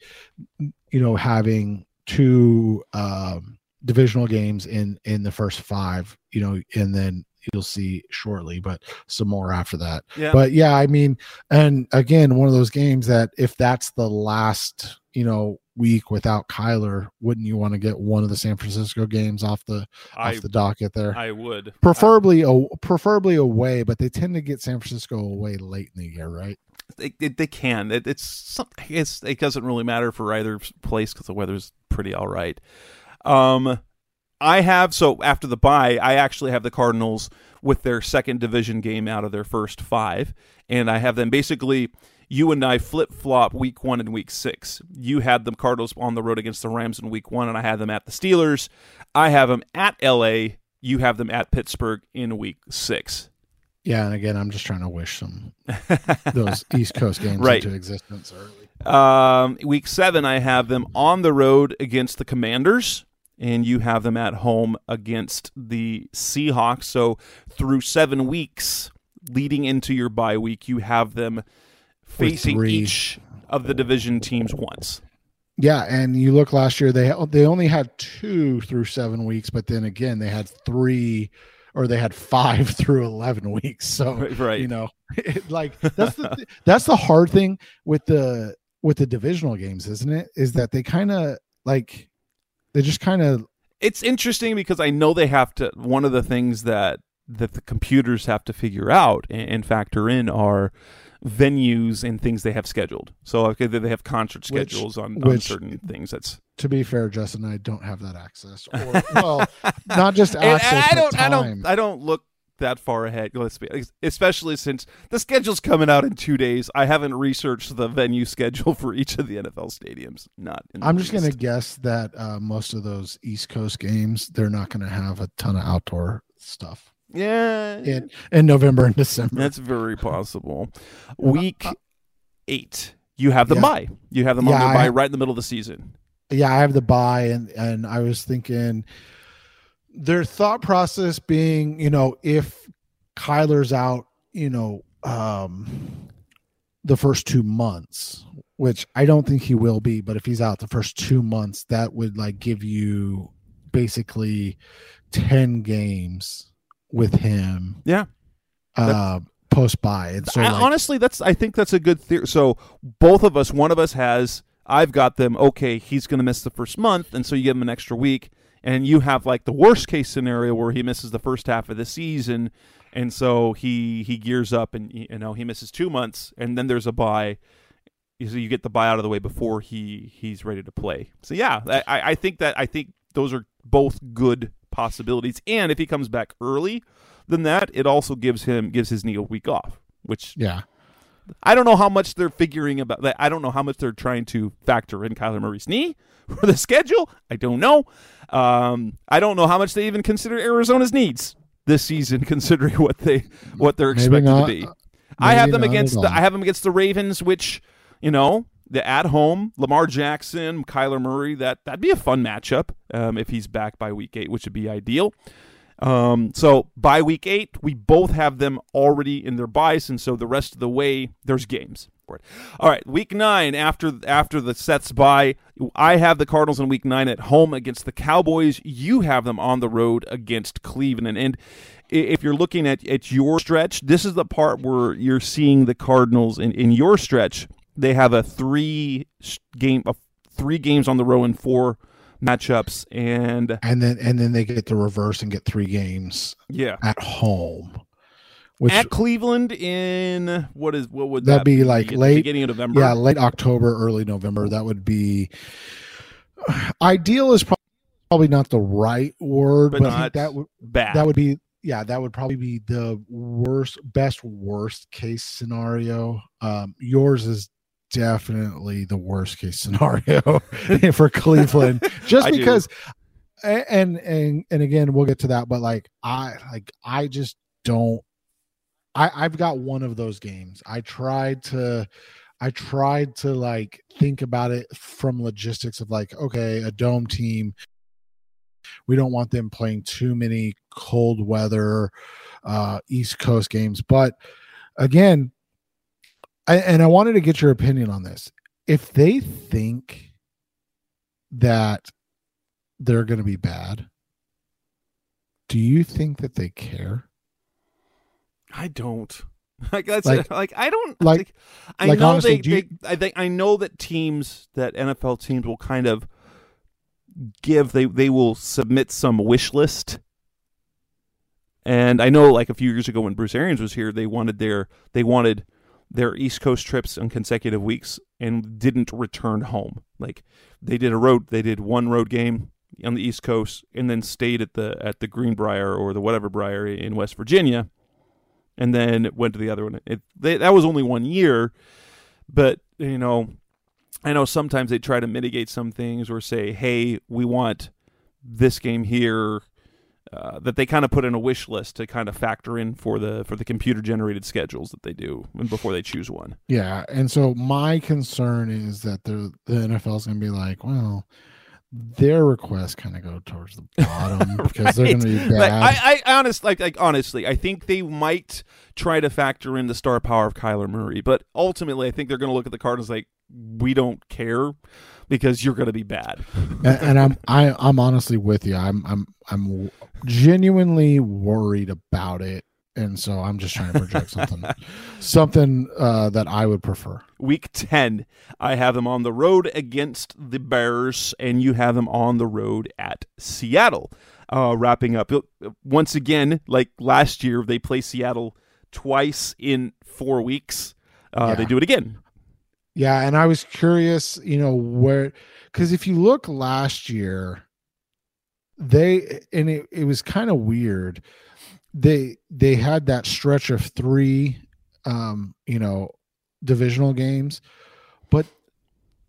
you know having two um divisional games in in the first five you know and then you'll see shortly but some more after that Yeah. but yeah i mean and again one of those games that if that's the last you know week without kyler wouldn't you want to get one of the san francisco games off the I off the docket there I would preferably a, preferably away but they tend to get san francisco away late in the year right they, they, they can. It, it's some- it's it doesn't really matter for either place because the weather's pretty all right. Um, I have so after the bye, I actually have the Cardinals with their second division game out of their first five, and I have them basically. You and I flip flop week one and week six. You had the Cardinals on the road against the Rams in week one, and I had them at the Steelers. I have them at LA. You have them at Pittsburgh in week six. yeah and again i'm just trying to wish some those east coast games Right. into existence early Um, week seven, I have them on the road against the Commanders, and you have them at home against the Seahawks. So through seven weeks leading into your bye week, you have them facing each of the division teams once. Yeah, and you look last year they they only had two through seven weeks, but then again they had three or they had five through eleven weeks. So Right, right. you know, it, like that's the that's the hard thing with the with the divisional games, isn't it? Is that they kind of like they just kind of it's interesting because I know they have to. One of the things that that the computers have to figure out and, and factor in are venues and things they have scheduled. So okay, they have concert Which- schedules on, on which- certain things. That's to be fair, Justin, I don't have that access. Or, well, not just access, I but don't, I time. don't, I don't look that far ahead. Let's be, especially since the schedule's coming out in two days. I haven't researched the venue schedule for each of the NFL stadiums. Not. In the I'm just gonna guess that uh, most of those East Coast games, they're not gonna have a ton of outdoor stuff Yeah. in in November and December. That's very possible. Week eight, you have the Yeah. bye. You have them on Yeah, their I- bye right in the middle of the season. yeah, I have the bye, and and I was thinking their thought process being, you know, if Kyler's out, you know, um, the first two months, which I don't think he will be, but if he's out the first two months, that would like give you basically ten games with him. Yeah. Uh, post bye, and so I, like, honestly, that's I think that's a good theory. So both of us, one of us has. I've got them. Okay, he's going to miss the first month, and so you give him an extra week. And you have like the worst case scenario where he misses the first half of the season, and so he he gears up and you know he misses two months, and then there's a bye So you get the bye out of the way before he he's ready to play. So yeah, I, I think that I think those are both good possibilities. And if he comes back early than that, it also gives him gives his knee a week off, which yeah, I don't know how much they're figuring about that. I don't know how much they're trying to factor in Kyler Murray's knee for the schedule. I don't know. Um, I don't know how much they even consider Arizona's needs this season, considering what they what they're expected not. to be. I have them against the. I have them against the Ravens, which you know the at home Lamar Jackson, Kyler Murray. That that'd be a fun matchup um, if he's back by week eight, which would be ideal. Um, so by week eight, we both have them already in their byes, and so the rest of the way there's games. All right, week nine after after the sets by, I have the Cardinals in week nine at home against the Cowboys. You have them on the road against Cleveland, and if you're looking at, at your stretch, this is the part where you're seeing the Cardinals in, in your stretch. They have a three game, a three games on the row and four matchups, and and then and then they get the reverse and get three games yeah, at home, which at Cleveland in what is what would that be like At late- beginning of November. yeah, late October, early November. That would be ideal. Is probably not the right word, But but, that would bad. that would be yeah, that would probably be the worst, best worst case scenario. Um, yours is definitely the worst case scenario for Cleveland, just I because. a- And and and again, we'll get to that, but like I like I just don't. I I've got one of those games. I tried to. I tried to like think about it from logistics of like, okay, a dome team, we don't want them playing too many cold weather uh east coast games but again I, and i wanted to get your opinion on this if they think that they're going to be bad do you think that they care I don't. Like that's Like- like I don't like- like. I like, know honestly, they, you- they. I think I know that teams that NFL teams will kind of give they they will submit some wish list. And I know like a few years ago when Bruce Arians was here, they wanted their they wanted their East Coast trips on consecutive weeks and didn't return home. Like they did a road they did one road game on the East Coast and then stayed at the at the Greenbrier or the whatever Briar in West Virginia and then went to the other one. It, they, that was only one year, but you know, I know sometimes they try to mitigate some things or say, "Hey, we want this game here uh, that they kind of put in a wish list to kind of factor in for the for the computer generated schedules that they do before they choose one. Yeah, and so my concern is that the the NFL is going to be like, well, their requests kind of go towards the bottom because they're going to be bad. Like, I, I honest, like, like honestly, I think they might try to factor in the star power of Kyler Murray, but ultimately, I think they're going to look at the Cardinals like we don't care because you're going to be bad. and, and I'm I, I'm honestly with you. I'm I'm I'm genuinely worried about it, and so I'm just trying to project something something uh, that I would prefer. Week 10, I have them on the road against the Bears, and you have them on the road at Seattle. Uh, wrapping up, once again, like last year, they play Seattle twice in four weeks. Uh, Yeah. They do it again. Yeah, and I was curious, you know, where because if you look last year, they and it, it was kind of weird. They they had that stretch of three um, you know, divisional games, but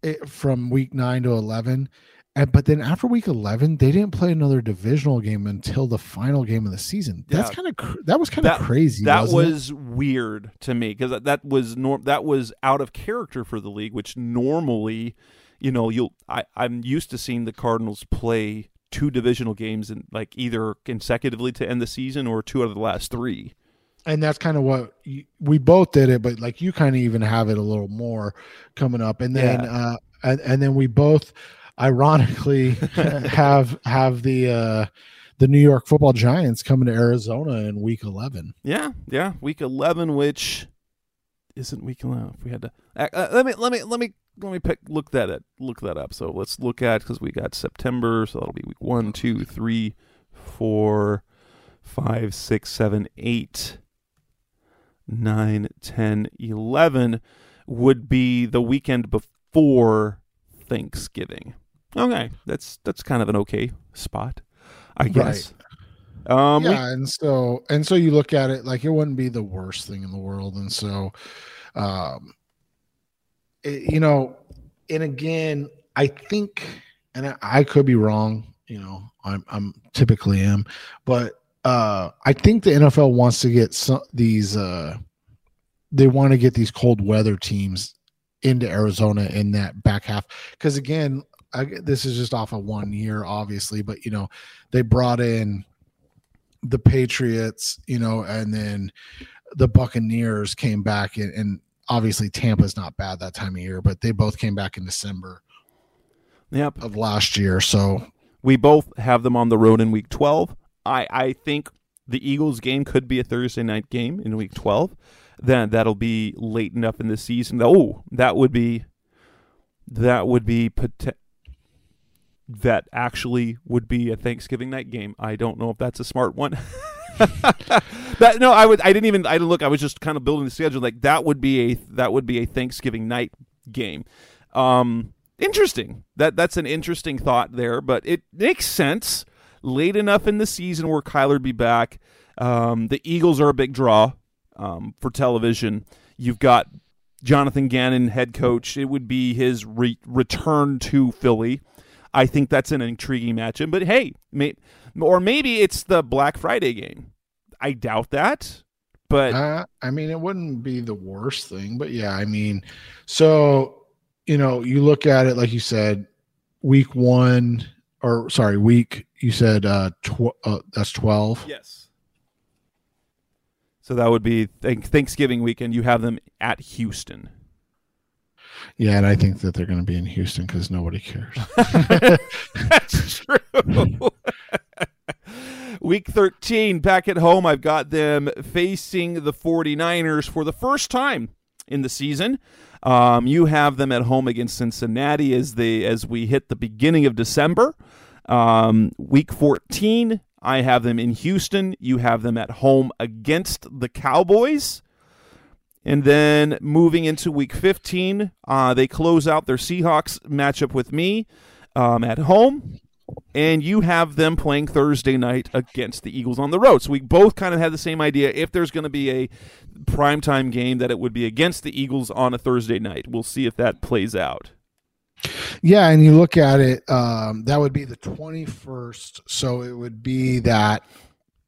it, from week nine to eleven. And, but then after week 11 they didn't play another divisional game until the final game of the season that's Yeah. kind of cr- that was kind of crazy That wasn't it? weird to me because that, that was norm. That was out of character for the league, which normally, you know, you'll. I, I'm used to seeing the Cardinals play two divisional games and like either consecutively to end the season or two out of the last three. and that's kind of what you, we both did it but like you kind of even have it a little more coming up and then Yeah. uh and, and then we both ironically have have the uh the New York Football Giants coming to Arizona in week 11 Yeah, yeah. Week eleven, which isn't week eleven. If we had to, uh, uh, let me let me let me let me pick look that at look that up. So let's look at because we got September, so that'll be week one, two, three, four, five, six, seven, eight, nine, ten, eleven would be the weekend before Thanksgiving. Okay, that's that's kind of an okay spot, I guess. Um, we- yeah and so and so you look at it like it wouldn't be the worst thing in the world and so um it- you know and again i think and I, I could be wrong you know i'm i'm typically am but uh i think the nfl wants to get some these uh they want to get these cold weather teams into arizona in that back half because again I, this is just off of one year obviously but you know they brought in the Patriots, you know, and then the Buccaneers came back and, and obviously Tampa's not bad that time of year, but they both came back in December yep. of last year. So We both have them on the road in week 12. I, I think the Eagles game could be a Thursday night game in week 12. Then that'll be late enough in the season. Oh, that would be that would be that actually would be a Thanksgiving night game. I don't know if that's a smart one. that no, I would I didn't even I didn't look. I was just kind of building the schedule like that would be a that would be a Thanksgiving night game. Um interesting. That that's an interesting thought there, but it makes sense. Late enough in the season where Kyler would be back. Um, the Eagles are a big draw um, for television. You've got Jonathan Gannon, head coach. It would be his re- return to Philly. I think that's an intriguing matchup. But hey, may- or maybe it's the Black Friday game. I doubt that. But uh, I mean, it wouldn't be the worst thing, but yeah, I mean, so, you know, you look at it, like you said, week one, or sorry, week, you said, uh, tw- uh that's 12. Yes. So that would be th- Thanksgiving weekend. You have them at Houston. Yeah. And I think that they're going to be in Houston because nobody cares. That's true. Week 13, back at home, I've got them facing the 49ers for the first time in the season. Um, you have them at home against Cincinnati as they as we hit the beginning of December. Um, week 14, I have them in Houston. You have them at home against the Cowboys. And then moving into week 15, uh, they close out their Seahawks matchup with me um, at home. And you have them playing Thursday night against the Eagles on the road. So we both kind of had the same idea. If there's going to be a primetime game, that it would be against the Eagles on a Thursday night. We'll see if that plays out. Yeah, and you look at it, um, that would be the 21st. So it would be that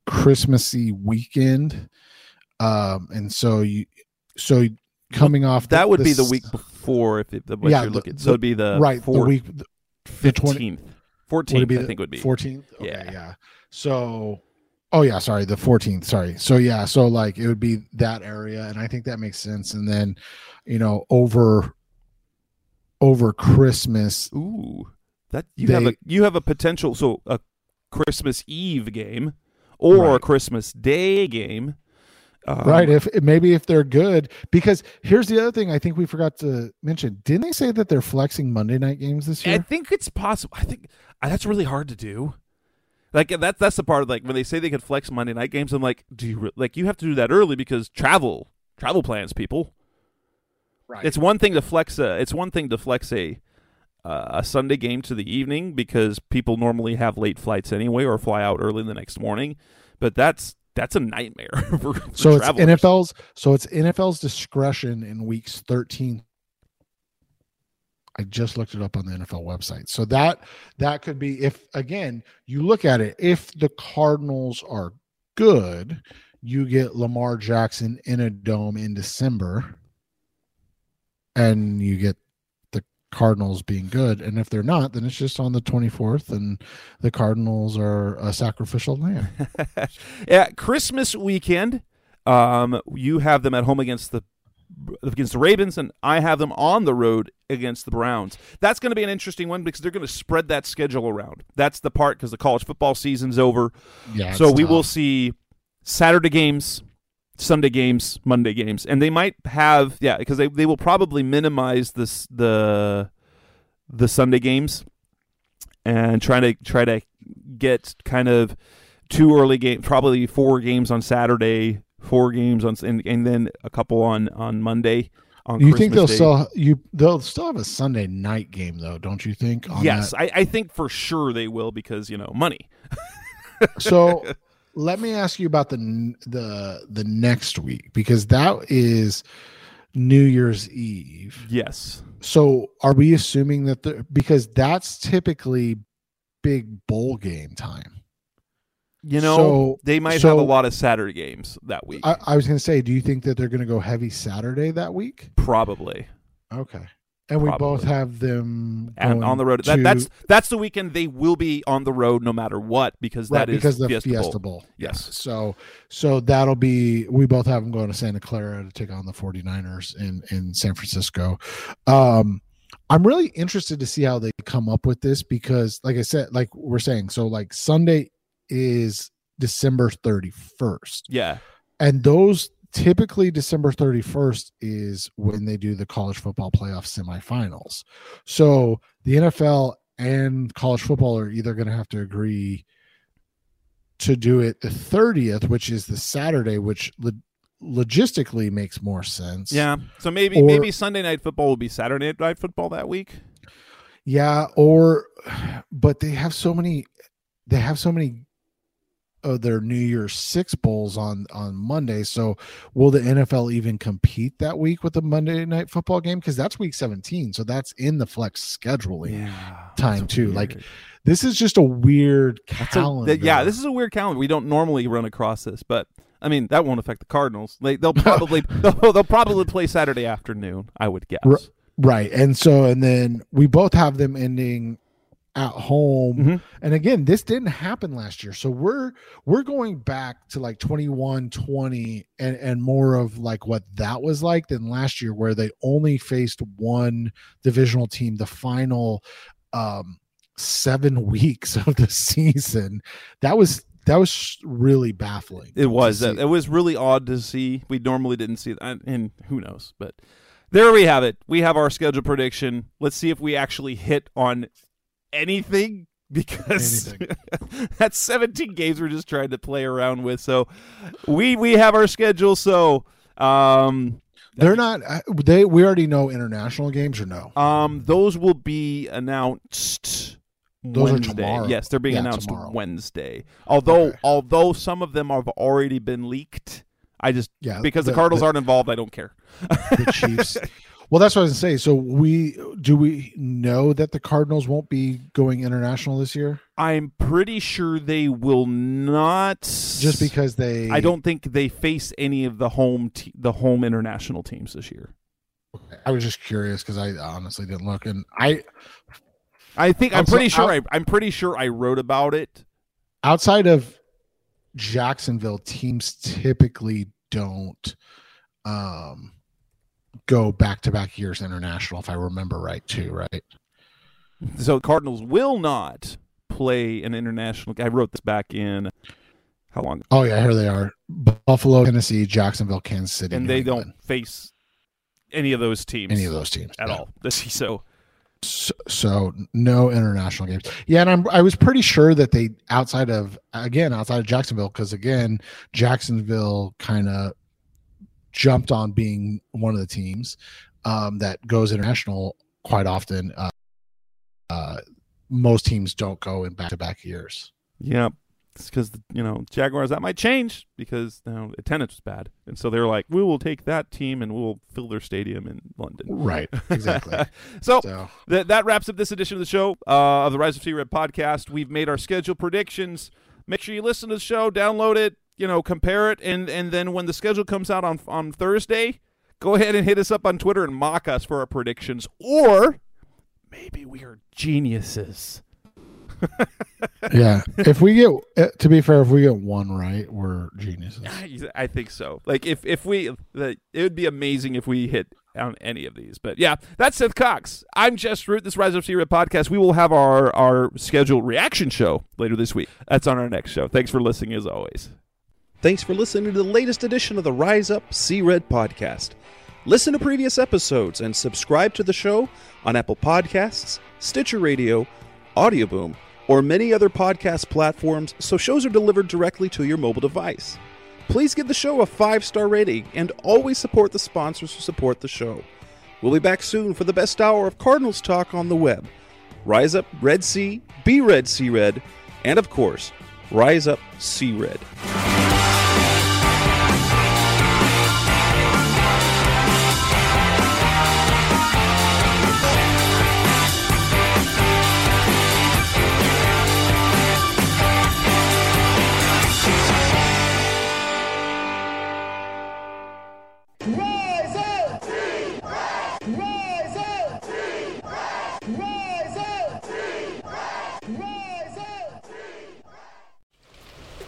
Christmassy weekend. Um, and so you, so coming off that would be the week before if it, the, what Yeah, you're the- looking. So it'd be the right, the fourth, week, the 20 fifteenth, would fourteenth. I the think would be 14th. Okay, Yeah. yeah. So, oh yeah, sorry, the 14th. Sorry. So yeah, so like it would be that area, and I think that makes sense. And then, you know, over over Christmas, Ooh, that you have a you have a potential so a Christmas Eve game or a Christmas Day game. Um, right? If maybe if they're good, because here's the other thing I think we forgot to mention. Didn't they say that they're flexing Monday night games this year? I think it's possible. I think uh, that's really hard to do. Like that's that's the part. Of like when they say they could flex Monday night games, I'm like, do you re- like you have to do that early because travel travel plans, people. Right. It's one thing to flex a. It's one thing to flex a uh, a Sunday game to the evening because people normally have late flights anyway or fly out early the next morning. But that's that's a nightmare for, for so it's travelers. NFL's so it's NFL's discretion in weeks 13 I just looked it up on the NFL website. So that that could be if again you look at it if the Cardinals are good, you get Lamar Jackson in a dome in December and you get Cardinals being good and if they're not then it's just on the 24th and the Cardinals are a sacrificial lamb. yeah, Christmas weekend. Um, you have them at home against the against the Ravens, and I have them on the road against the Browns. That's going to be an interesting one because they're going to spread that schedule around. That's the part because the college football season's over. Yeah. so we will see Saturday games, Sunday games, Monday games, and they might have yeah because they, they will probably minimize this the the Sunday games and try to try to get kind of two early games, probably four games on Saturday, four games on and, and then a couple on on Monday. On You think they'll Day. still you they'll still have a Sunday night game though, don't you think? on Yes, that? I, I think for sure they will because you know money. So let me ask you about the the the next week because that is New Year's Eve. Yes. So are we assuming that the because that's typically big bowl game time? You know, So- they might have a lot of Saturday games that week. I, I was going to say, do you think that they're going to go heavy Saturday that week? Probably. Okay, and we both have them And on the road. That, that's that's the weekend they will be on the road no matter what because right that is because the Fiesta, Fiesta, Bowl. Bowl. Yes. So so that'll be we both have them going to Santa Clara to take on the 49ers in in San Francisco. Um I'm really interested to see how they come up with this because like I said like we're saying so like Sunday is December 31st Yeah. and those typically December 31st is when they do the college football playoff semifinals. So the NFL and college football are either going to have to agree to do it the 30th, which is the Saturday, which lo- logistically makes more sense. Yeah. So maybe Or- maybe Sunday night football will be Saturday night football that week. Yeah, or but they have so many they have so many of their New Year's Six bowls on on Monday. So will the NFL even compete that week with the Monday night football game? Because that's week 17. So that's in the flex scheduling Yeah. time too. Like this is just a weird That's a- calendar. th- yeah, this is a weird calendar. We don't normally run across this, but I mean that won't affect the Cardinals. They they'll probably they'll, they'll probably play Saturday afternoon. I would guess. R- right. And so and then we both have them ending at home. Mhm. And again, this didn't happen last year. So we're we're going back to like 21 20 and and more of like what that was like than last year where they only faced one divisional team the final um 7 weeks of the season. That was that was really baffling. It was. It was really odd to see. We normally didn't see that, and who knows? But there we have it. We have our schedule prediction. Let's see if we actually hit on anything because that's 17 games we're just trying to play around with. So we we have our schedule. So um They're not they we already know international games or no. um those will be announced. Those are Wednesday. tomorrow. Yes, they're being Yeah, announced tomorrow. Wednesday. Although, Okay. although some of them have already been leaked, I just Yeah. because the, Cardinals the, aren't involved, I don't care. the Chiefs. Well, that's what I was gonna say. So we do we know that the Cardinals won't be going international this year? I'm pretty sure they will not. Just because they I don't think they face any of the home te- the home international teams this year. I was just curious because I honestly didn't look and I I think I'm pretty sure I, I'm pretty sure I wrote about it. outside of Jacksonville, teams typically don't um go back to back years international, if I remember right, too, right? So Cardinals will not play an international. I wrote this back in how long, Oh yeah, here they are: Buffalo, Tennessee, Jacksonville, Kansas City, and New they England. don't face any of those teams any of those teams at yeah. all. This so So, so no international games. Yeah, and I'm I was pretty sure that they outside of again outside of Jacksonville because again Jacksonville kind of jumped on being one of the teams um, that goes international quite often. Uh, uh, most teams don't go in back to back years. yeah, it's because you know Jaguars that might change because you know, attendance was bad, and so they're like, we will take that team and we'll fill their stadium in London. Right. Exactly. so so That that wraps up this edition of the show uh, of the Rise of Sea Red podcast. We've made our schedule predictions. Make sure you listen to the show, download it, you know, compare it, and and then when the schedule comes out on on Thursday, go ahead and hit us up on Twitter and mock us for our predictions, or maybe we are geniuses. yeah, if we get uh, to be fair, if we get one right, we're geniuses. I think so. Like if if we, the, it would be amazing if we hit on any of these. But yeah, that's Seth Cox. I'm Jess Root. This Rise of Sea podcast. We will have our our scheduled reaction show later this week. That's on our next show. Thanks for listening as always. Thanks for listening to the latest edition of the Rise Up Sea Red podcast. Listen to previous episodes and subscribe to the show on Apple Podcasts, Stitcher Radio, Audioboom, or many other podcast platforms so shows are delivered directly to your mobile device. Please give the show a five star rating and always support the sponsors who support the show. We'll be back soon for the best hour of Cardinals talk on the web. Rise Up Red Sea, Be Red Sea Red, and of course, Rise Up Sea Red.